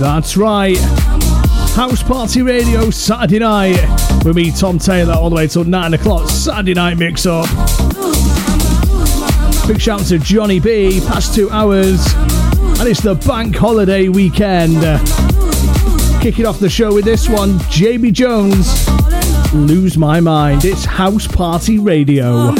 That's right. House Party Radio Saturday night with me, Tom Taylor, all the way till 9 o'clock. Saturday night mix up. Big shout to Johnny Bee, past two hours. And it's the bank holiday weekend. Kicking off the show with this one, JB Jones. Lose My Mind. It's House Party Radio.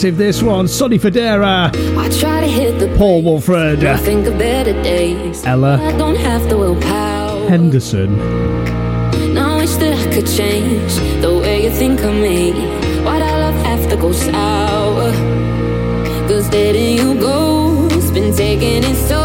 Massive this one. Sonny Fodera. I try to hit the Paul Woolford. I think of better days. Ella. I don't have the willpower. Henderson. Now I wish that I could change the way you think of me. Why'd our love have to go sour? Cause letting you go's been taking it so.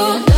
Heal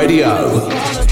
Radio.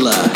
Love.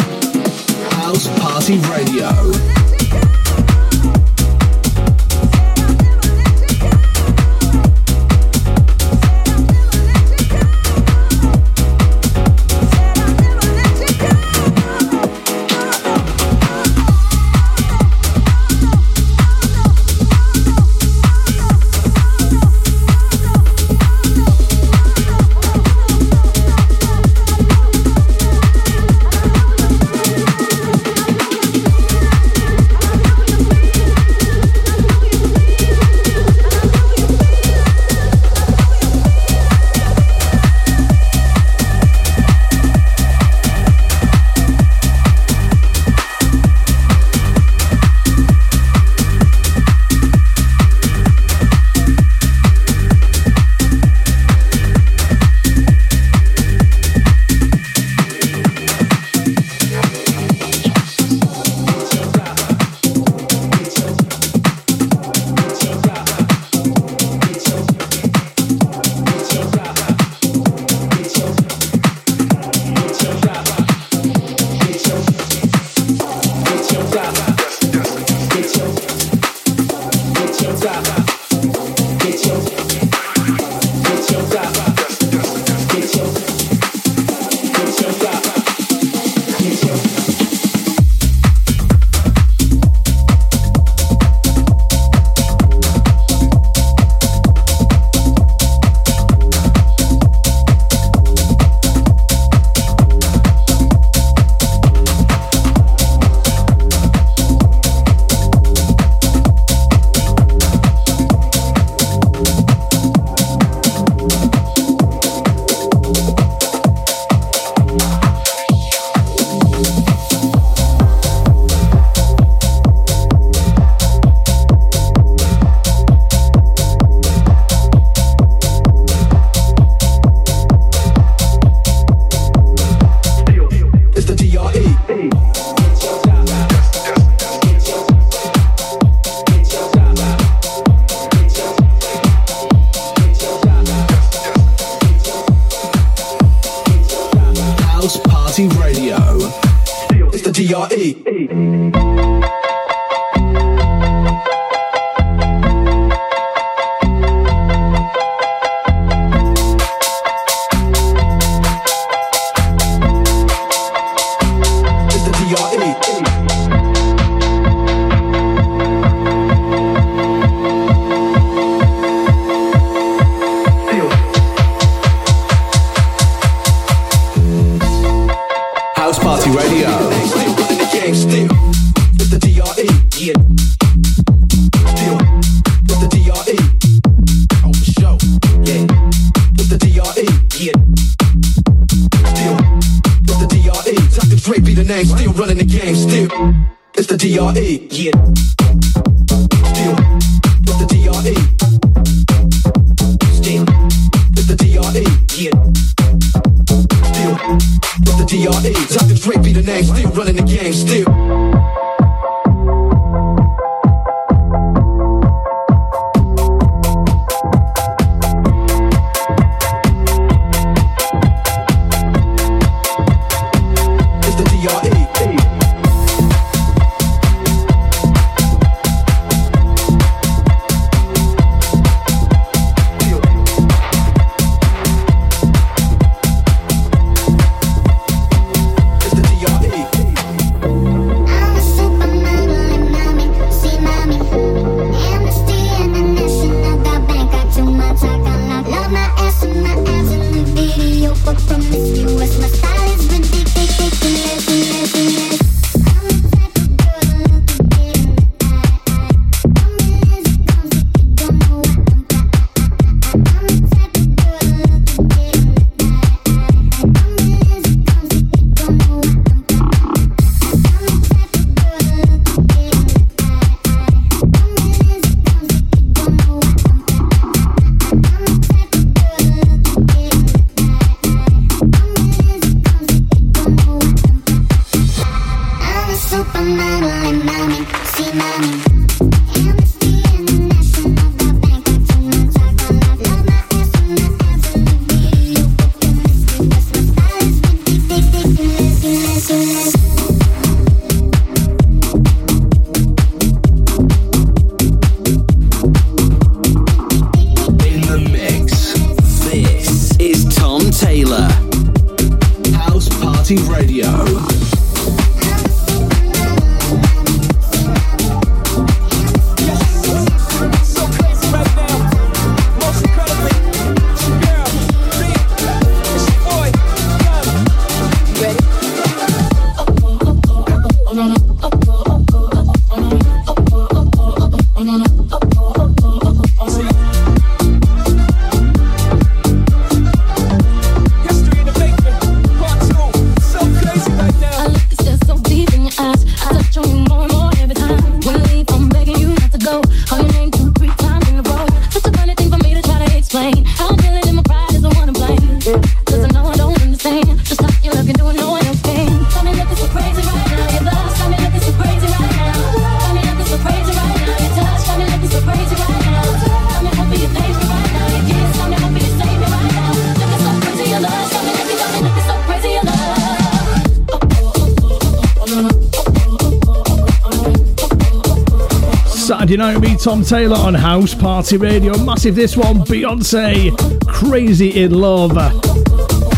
Tom Taylor on House Party Radio. Massive this one, Beyonce, Crazy in Love.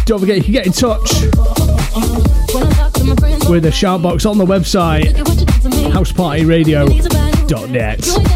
Don't forget, you can get in touch with the shoutbox on the website, housepartyradio.net.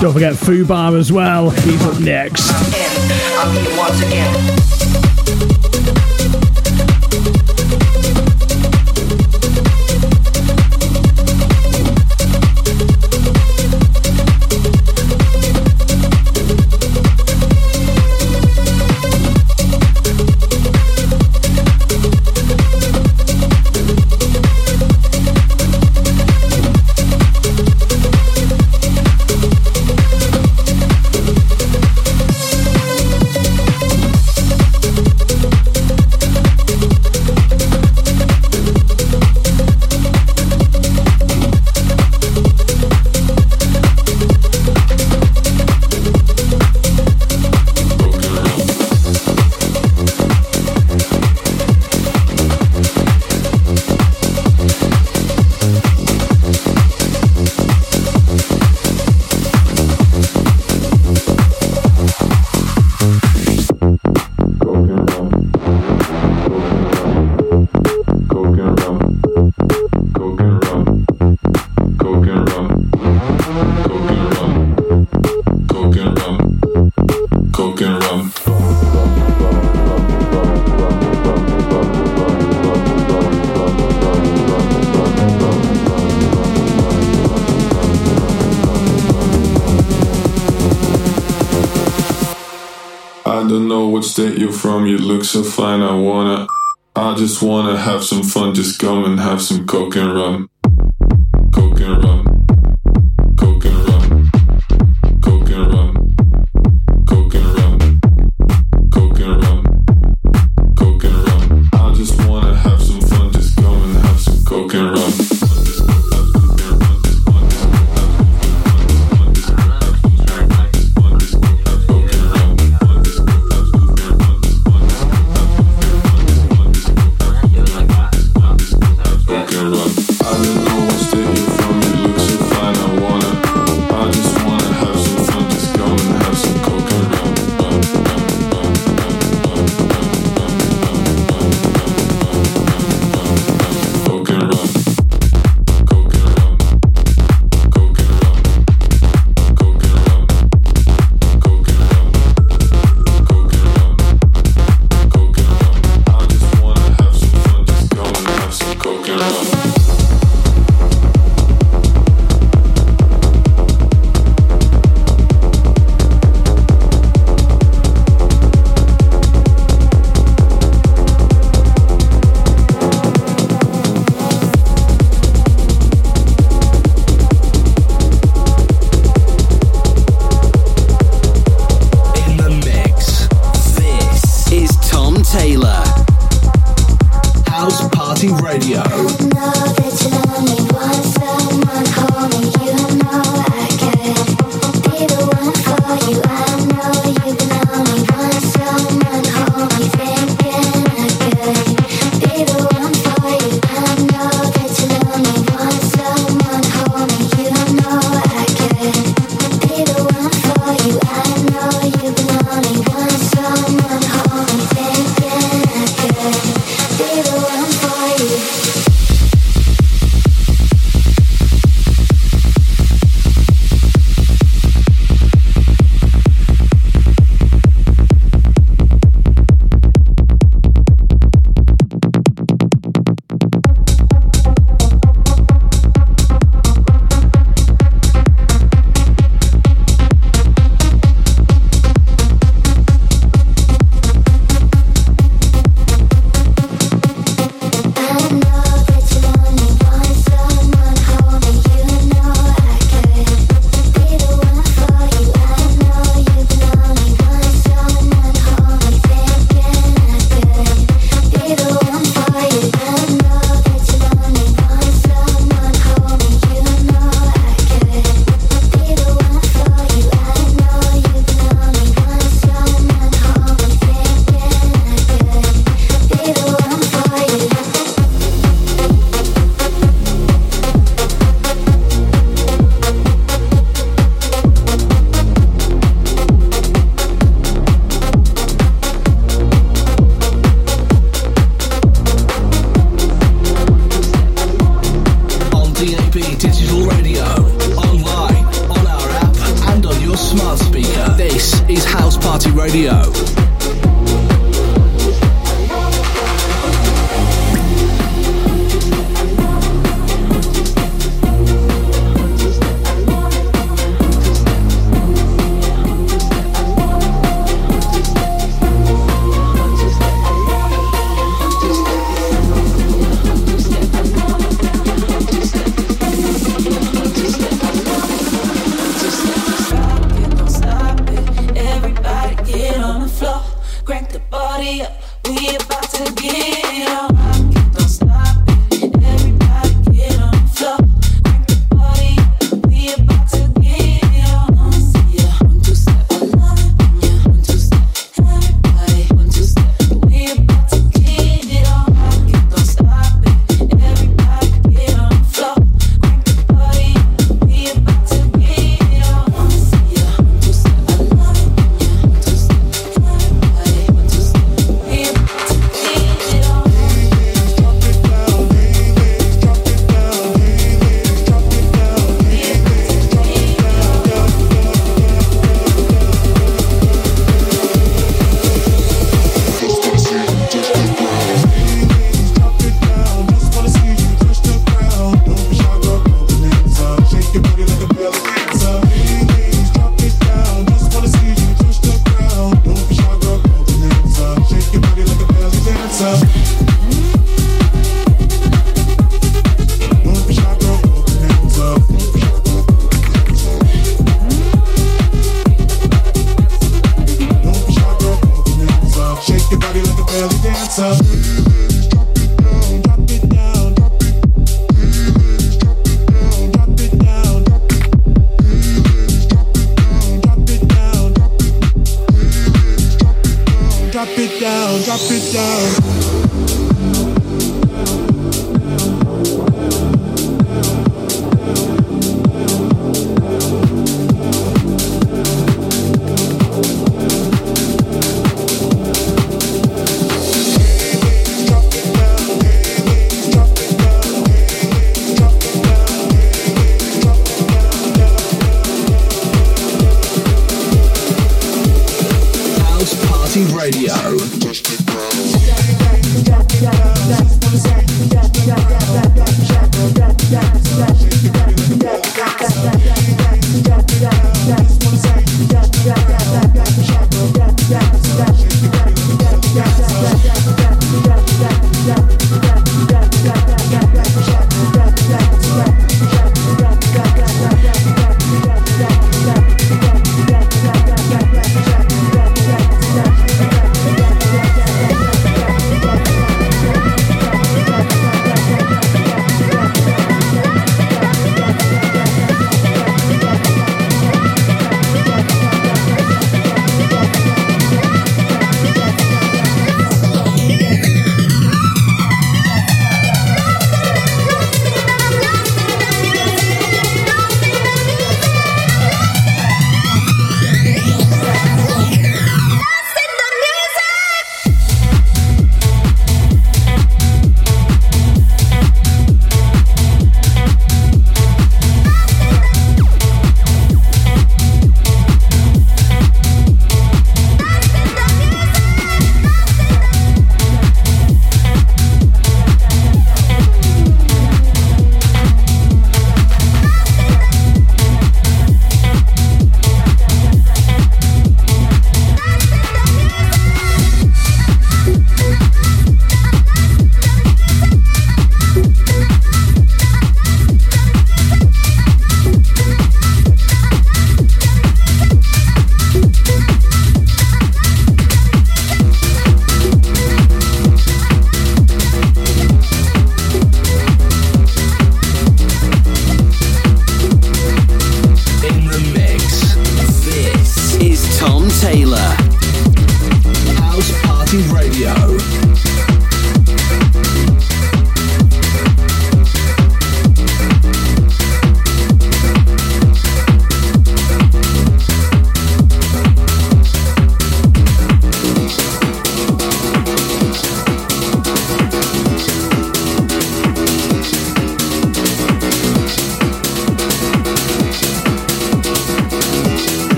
Don't forget Fubar as well. He's up next. So fine, I wanna. you are. down, drop it down.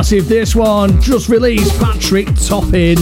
Massive. This one just released Patrick Topping.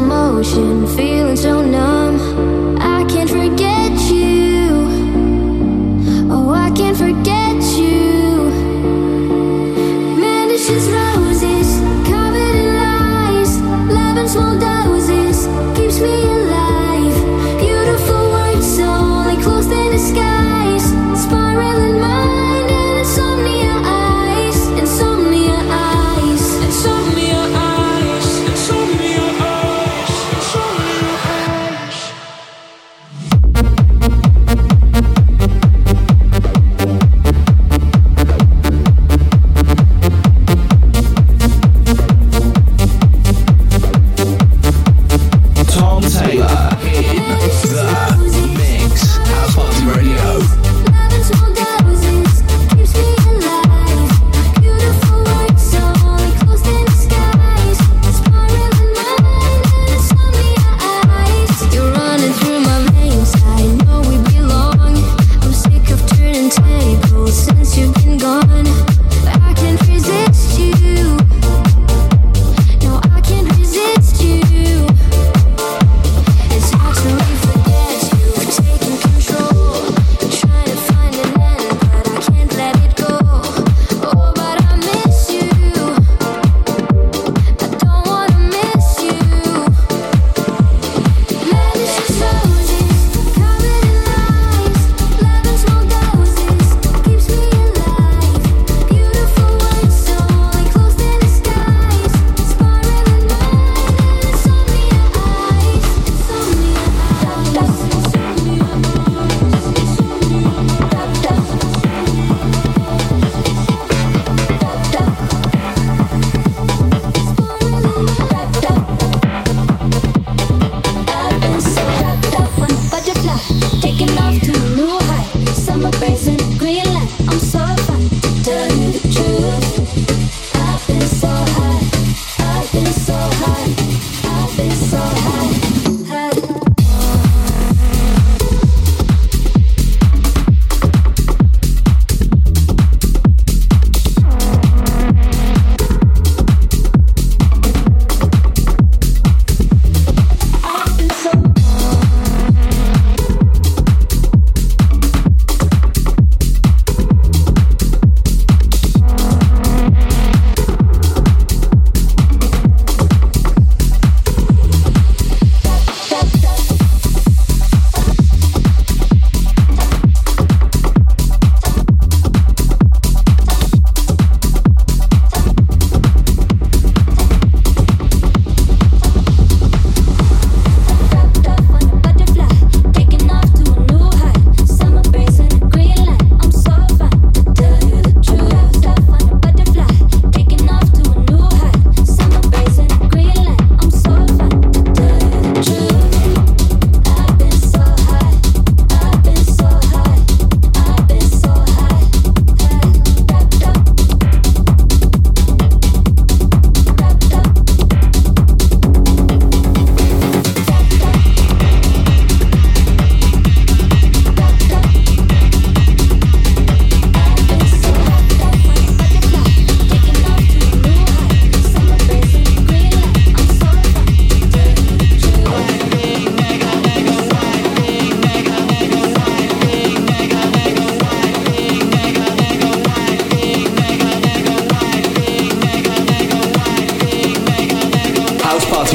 Motion,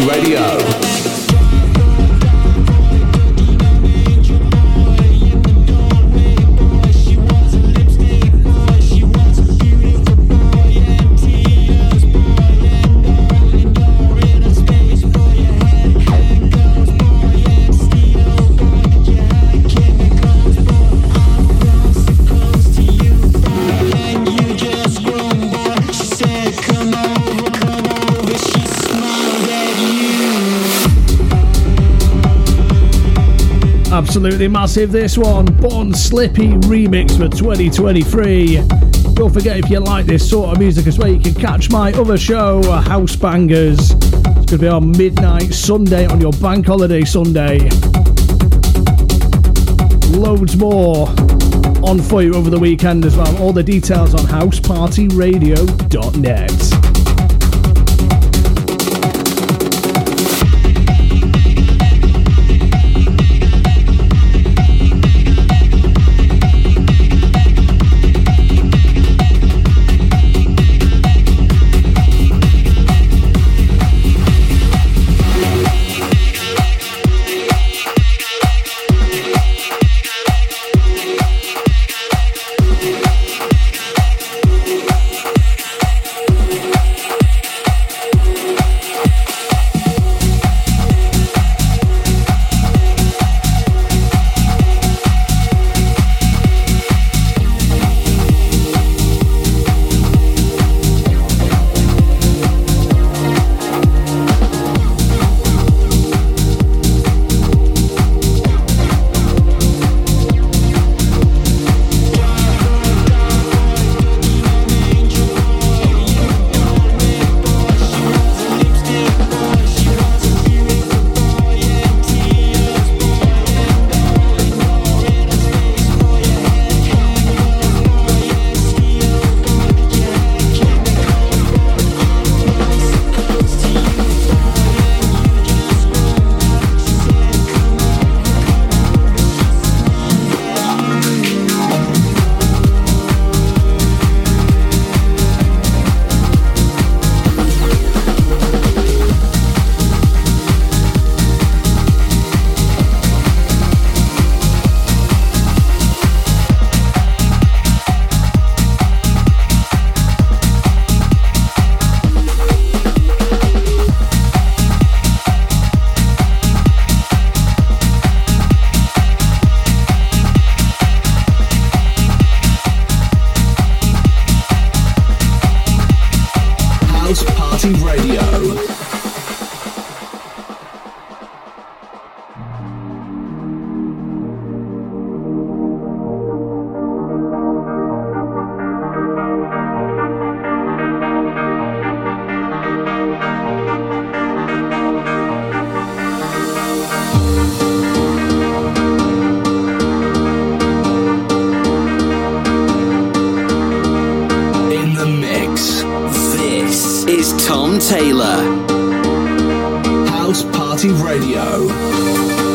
Radio. Absolutely massive this one. Born Slippy remix for 2023. Don't forget if you like this sort of music as well, you can catch my other show, House Bangers. It's going to be on midnight Sunday on your bank holiday Sunday. Loads more on for you over the weekend as well. All the details on housepartyradio.net. Party Radio.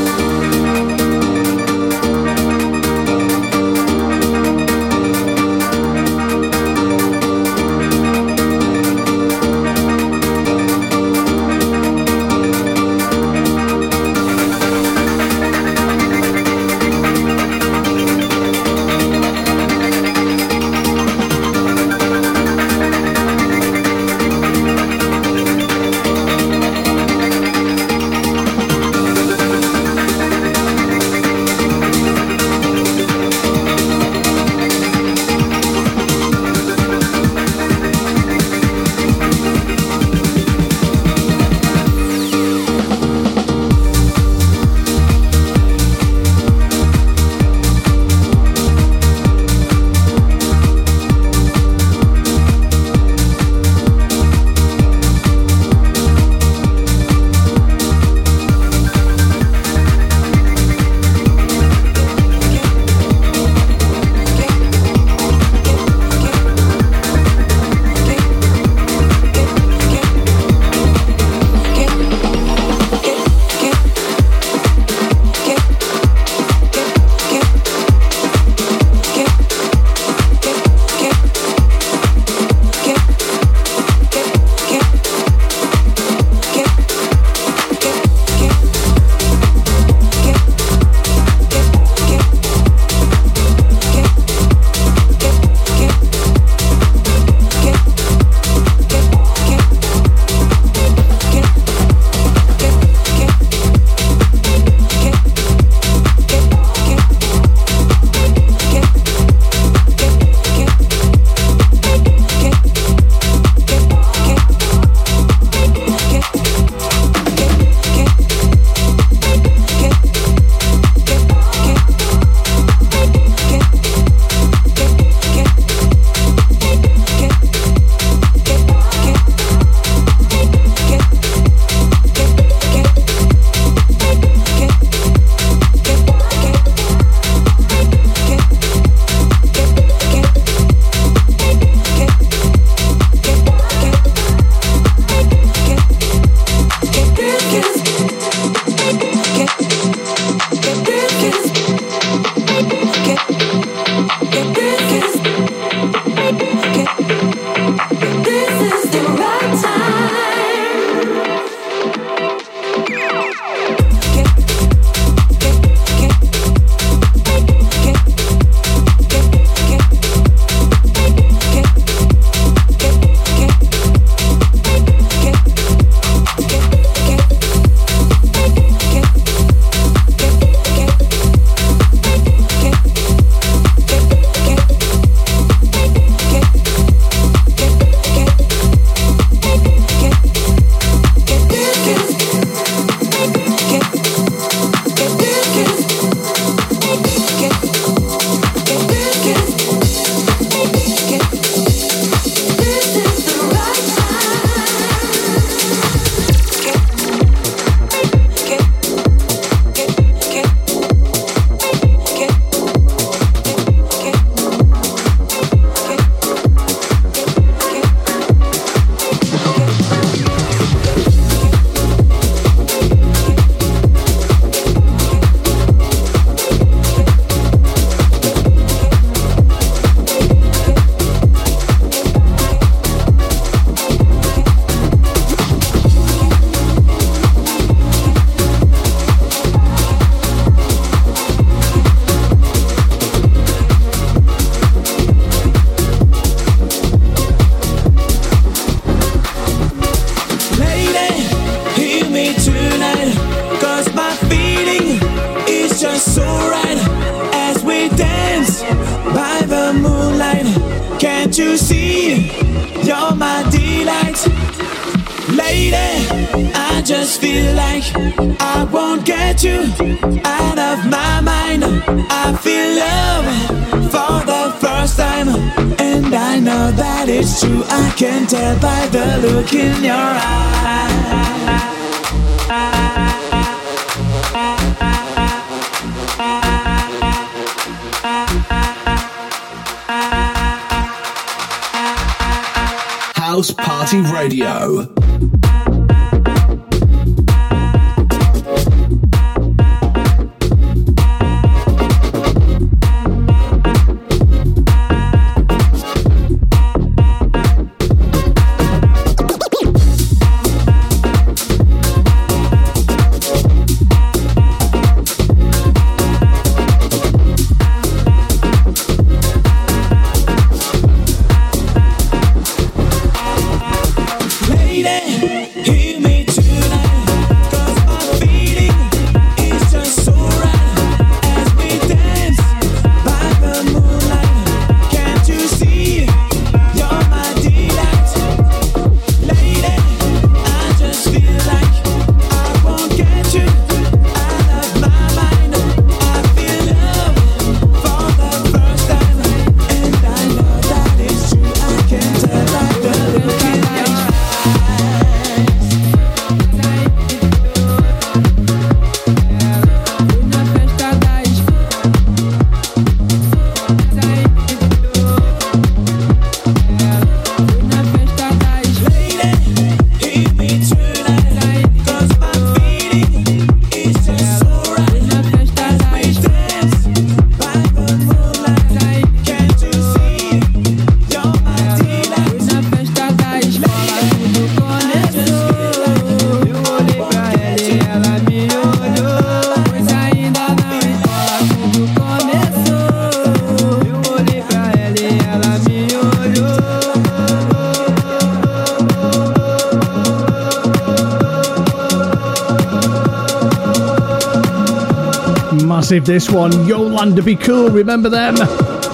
massive this one. Yolanda Be Cool, remember them?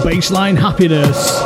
Baseline Happiness.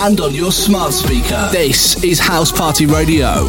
And on your smart speaker. This is House Party Radio.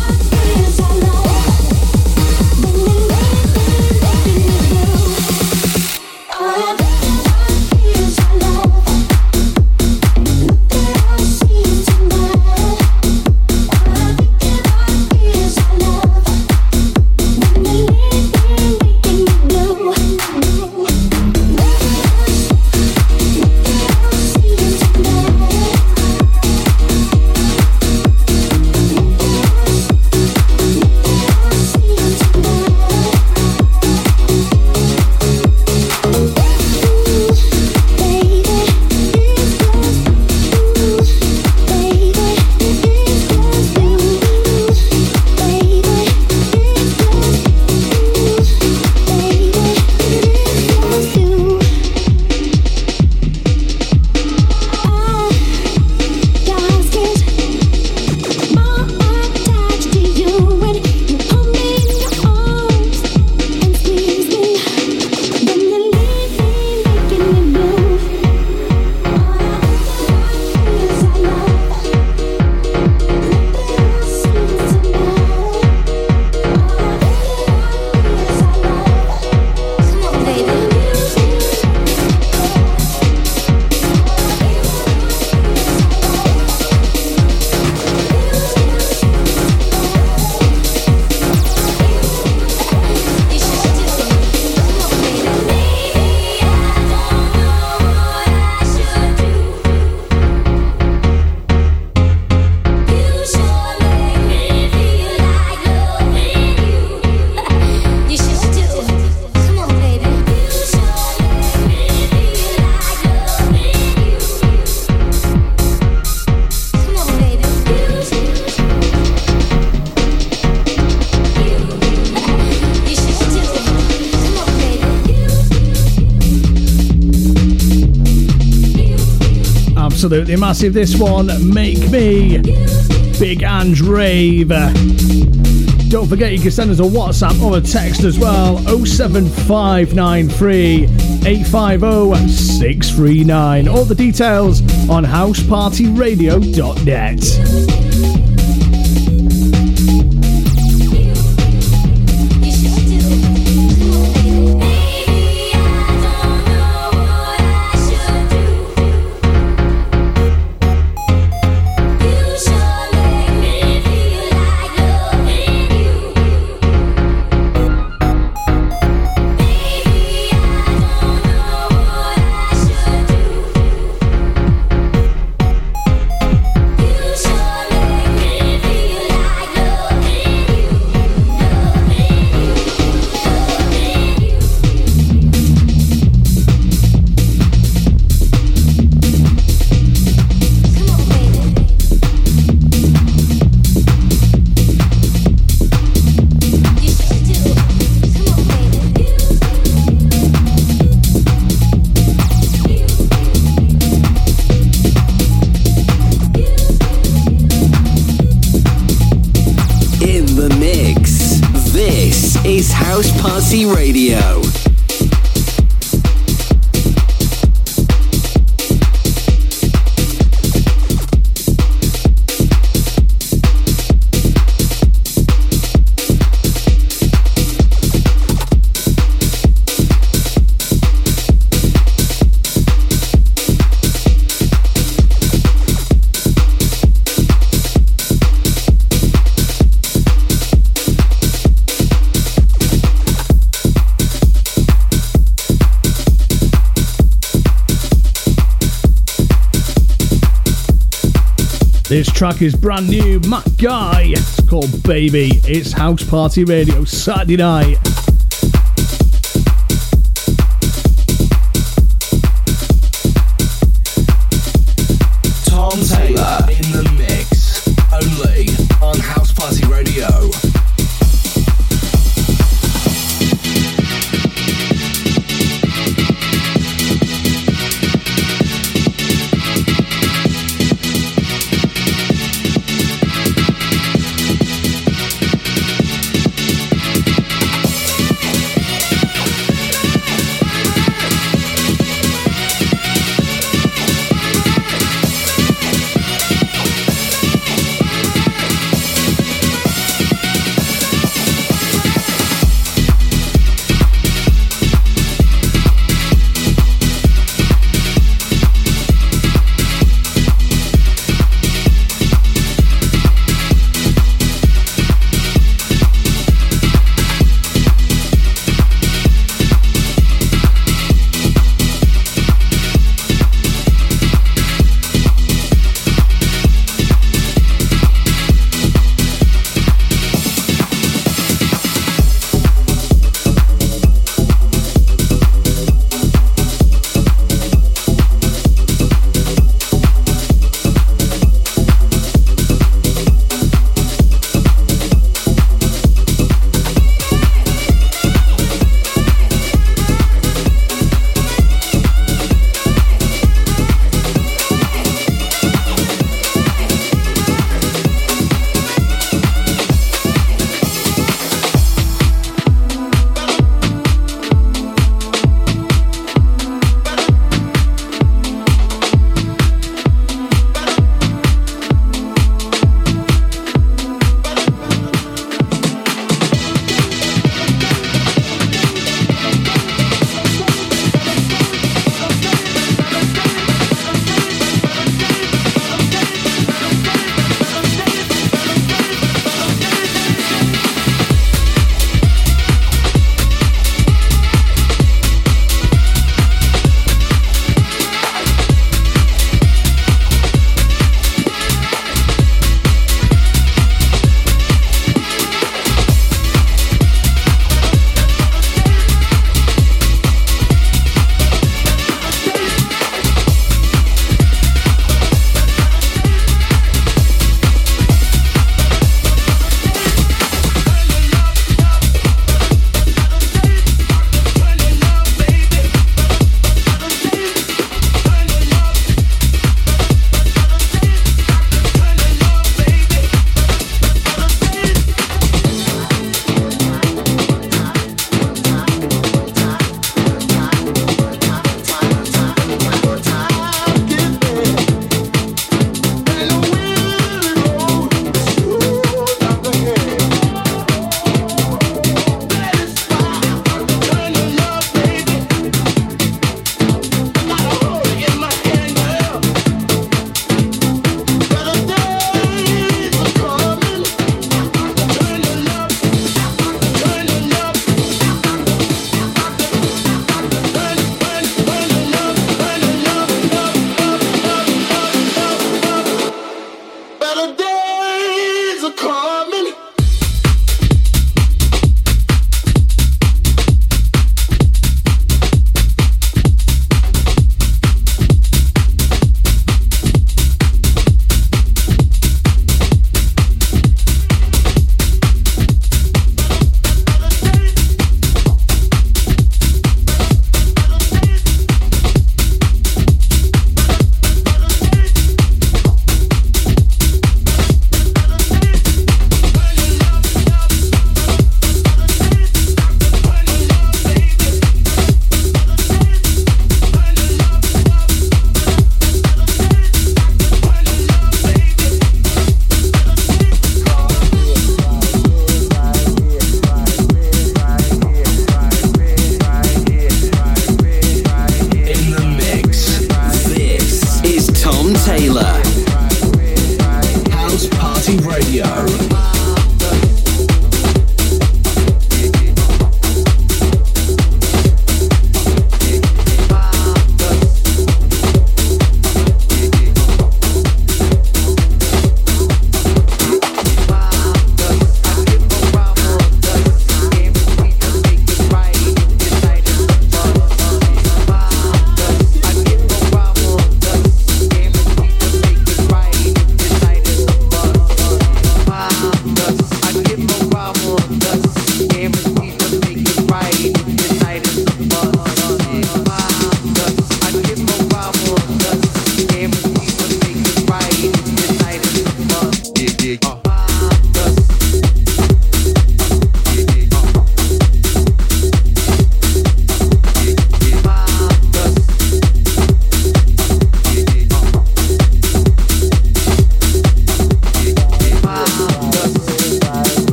Absolutely massive. This one, Make Me, Big and Rave. Don't forget you can send us a WhatsApp or a text as well 07593 850 639. All the details on housepartyradio.net. track is brand new, Matt Guy. It's called Baby. It's House Party Radio Saturday night.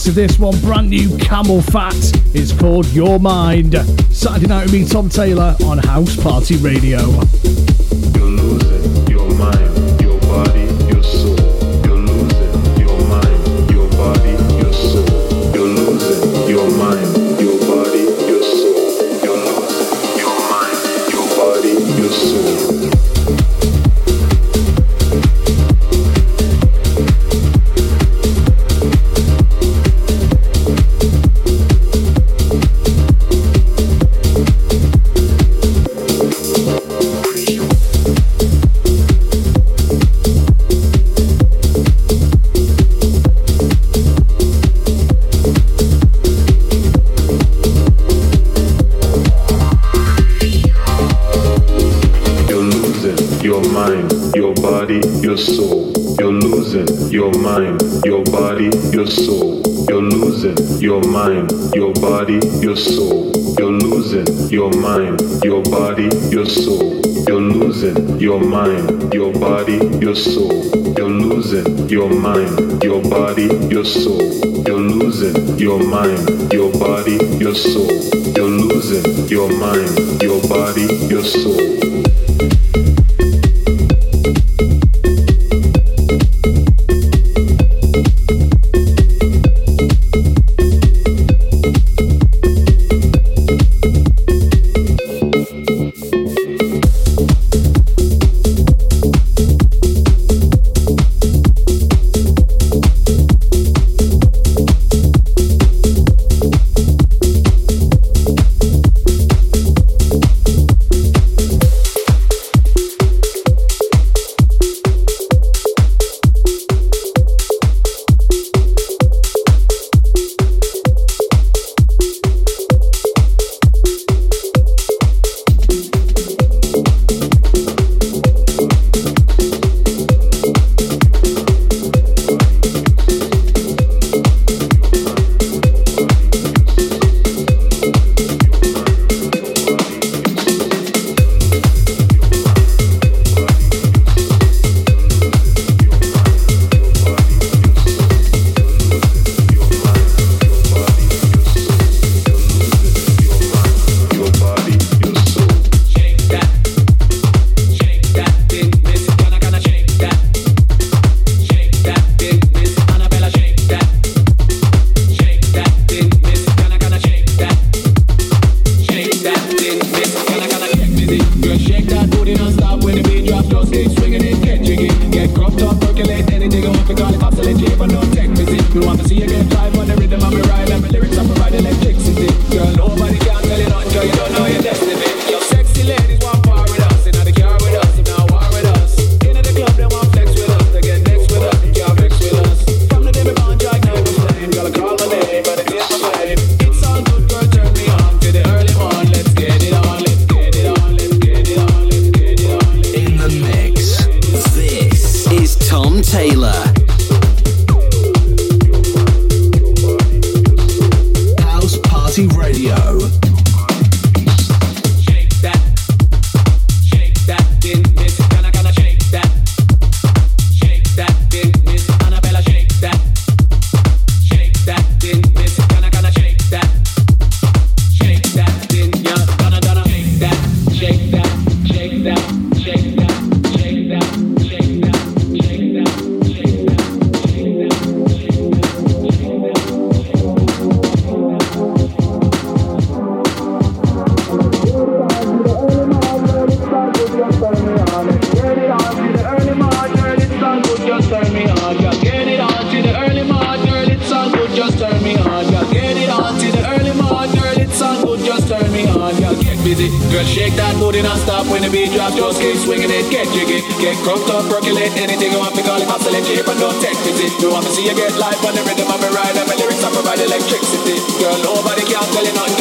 Absolutely massive. This one, brand new CamelPhat. It's called Your Mind. Saturday night with me, Tom Taylor, on House Party Radio. Mind, Girl, shake that booty non-stop when the beat drop. Just keep swinging it, get jiggy, get crunked up, percolate anything you want to call it. Oscillate, shape and don't take pity. We want to see you get live on the rhythm of me ride and my lyrics I provide electricity. Girl, nobody can tell you nothing,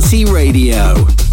Party Radio.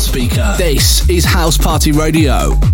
Your smart speaker. This is House Party Radio.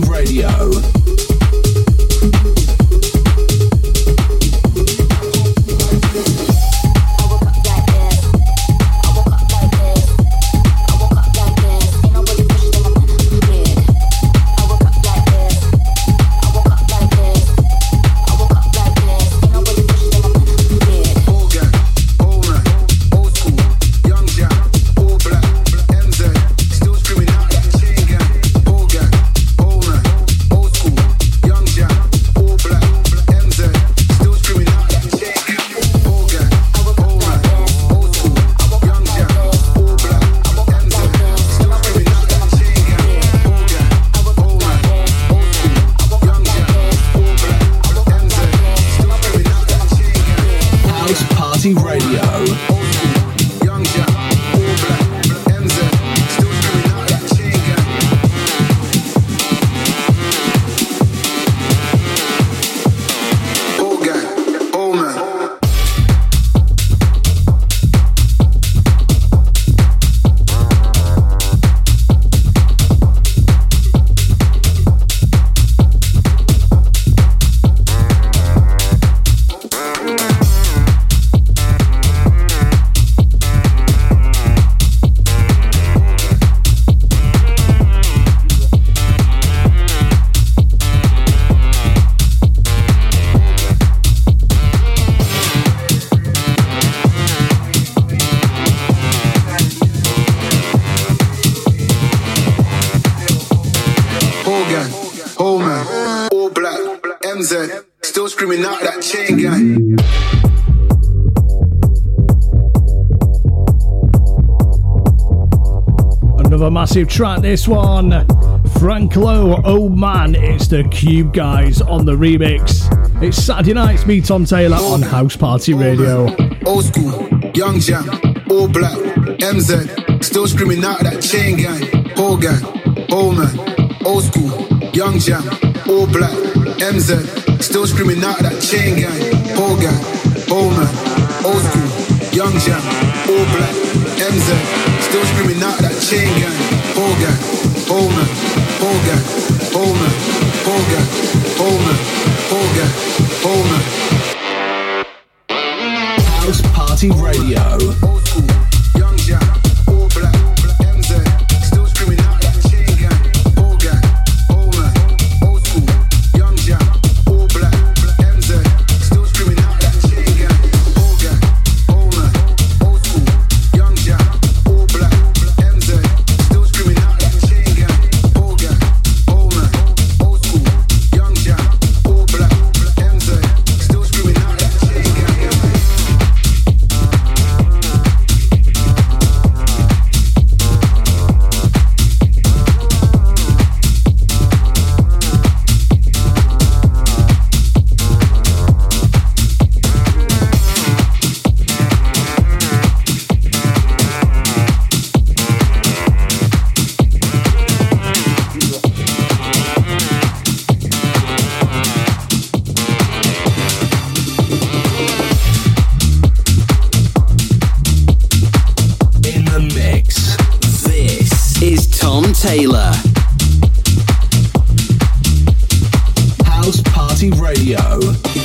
Radio. Massive track, this one. Frank Lowe, oh man, it's the Cube Guys on the remix. It's Saturday nights, me Tom Taylor on House Party Radio. Old school, young jam, all black, MZ, still screaming out that chain gang, whole gang, whole man, old school, young jam, all black, MZ, still screaming out that chain gang, whole gang, whole man, old school, young jam, all black, MZ, still screaming out that gang, whole man, whole gang, whole man. House Party Radio. Radio.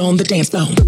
On the dance floor.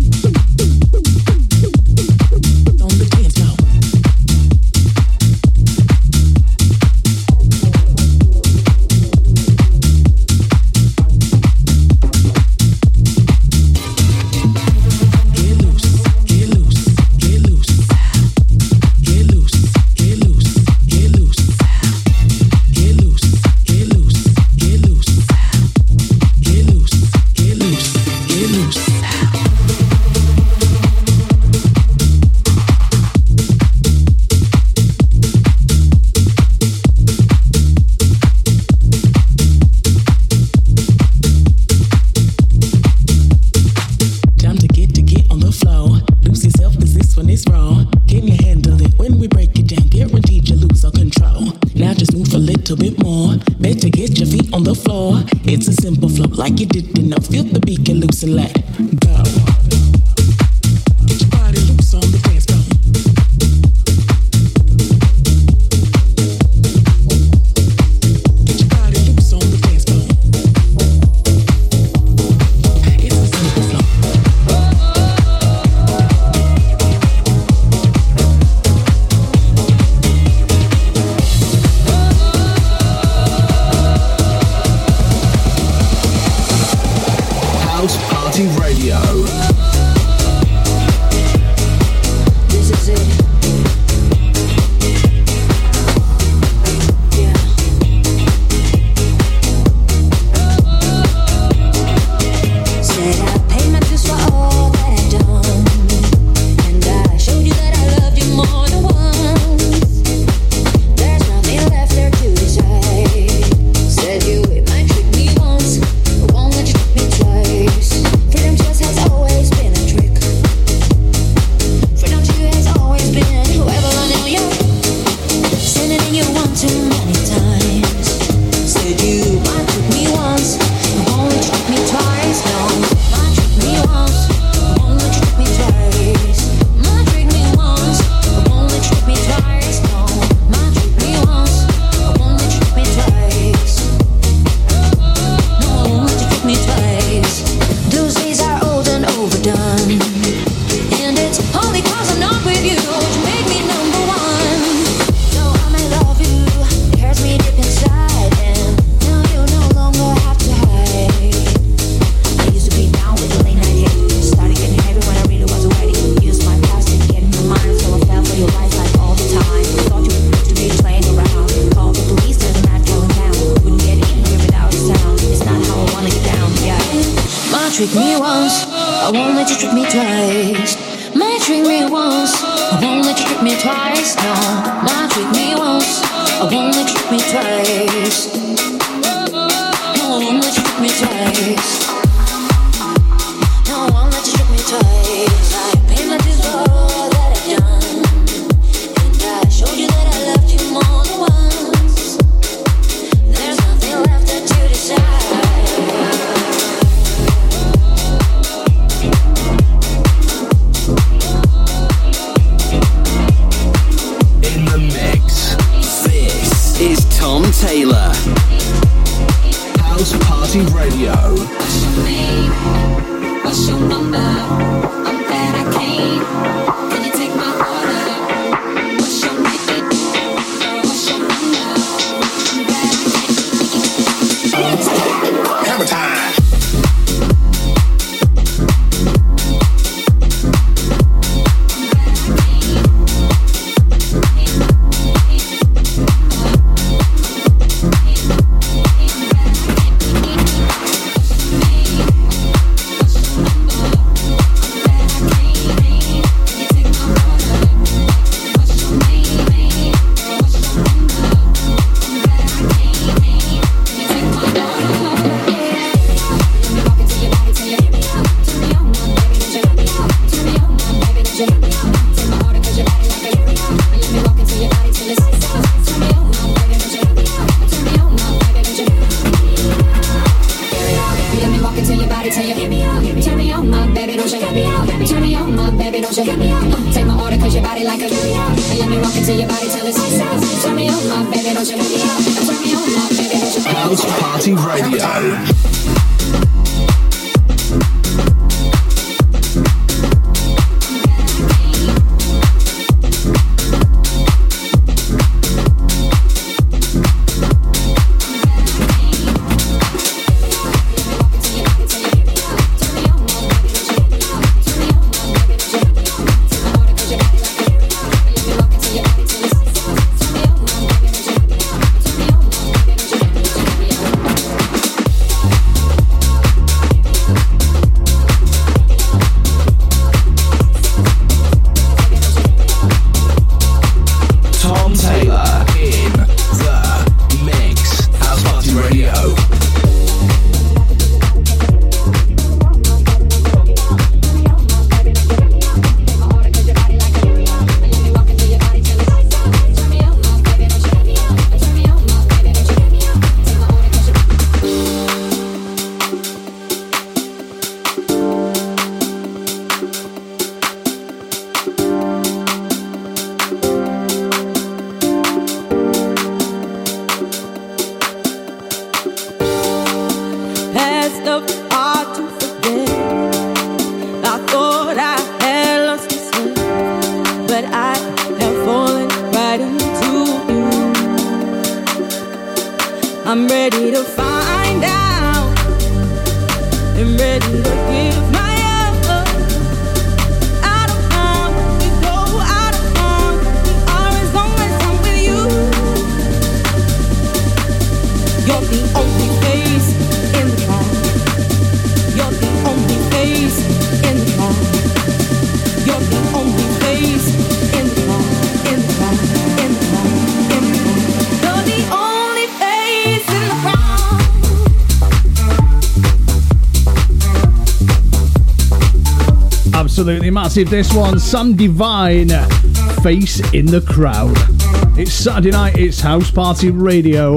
absolutely massive. This one, Sam Divine, Face in the Crowd. It's Saturday night, it's House Party Radio.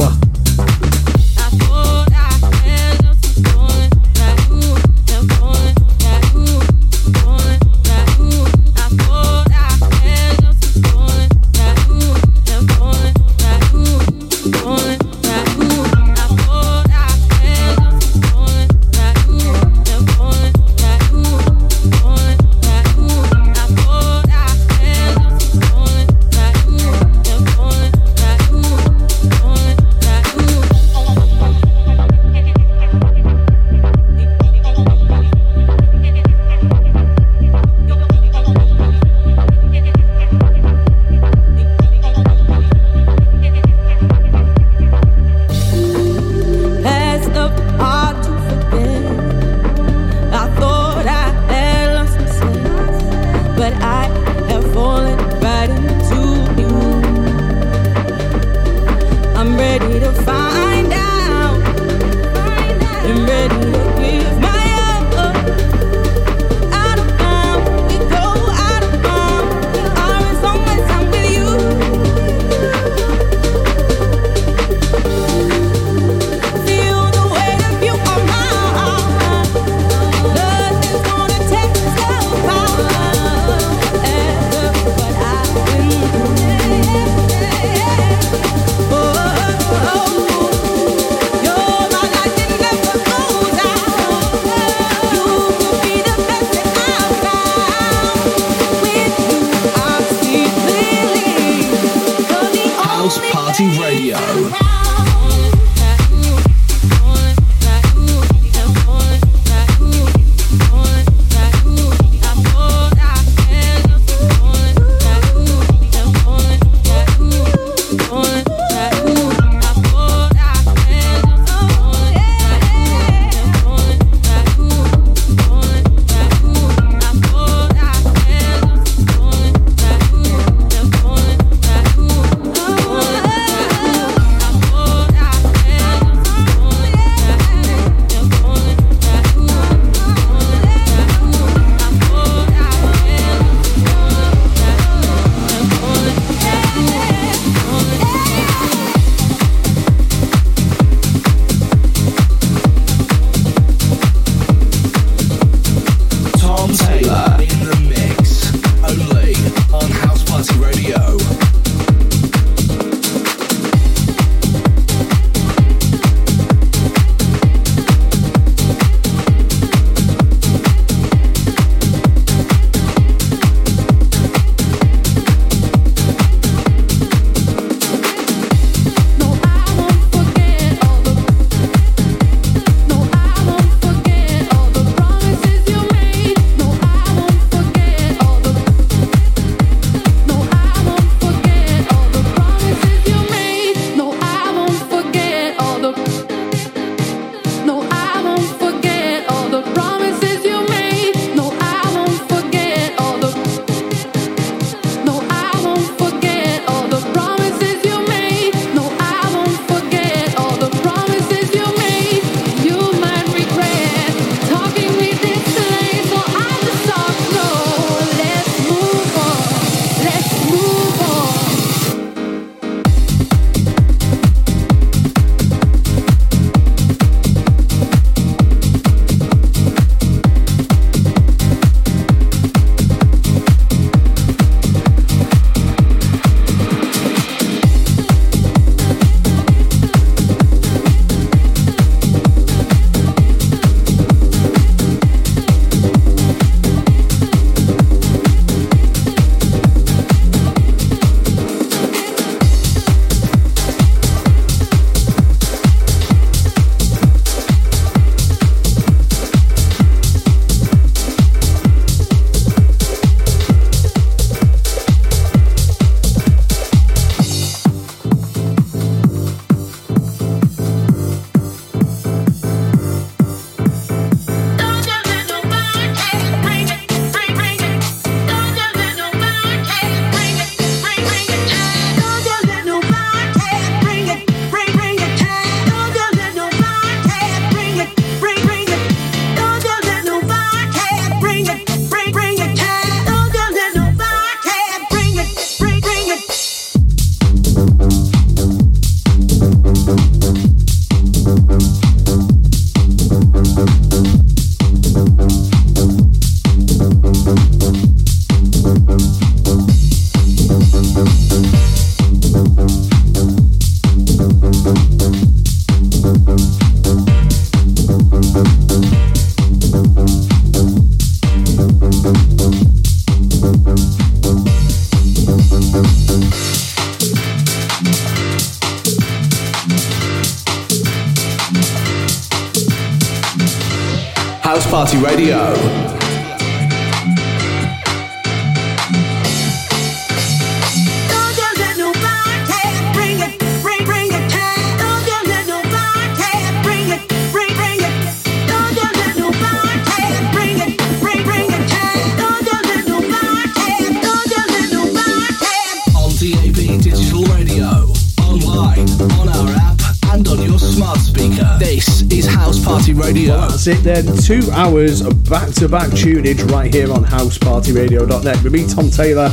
It then. Two hours of back to back tunage right here on housepartyradio.net with me, Tom Taylor,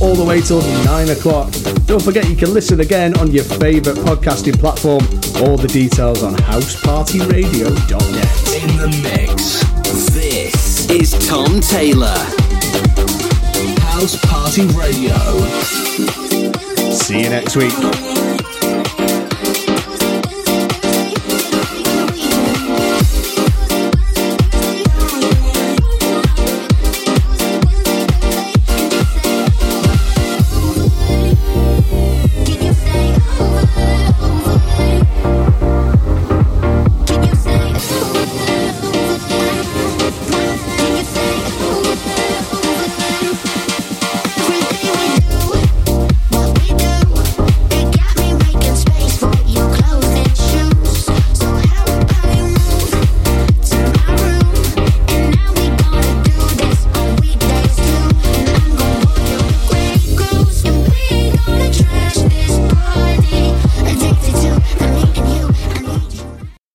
all the way till 9 o'clock. Don't forget you can listen again on your favourite podcasting platform. All the details on housepartyradio.net. In the mix. This is Tom Taylor. House Party Radio. See you next week.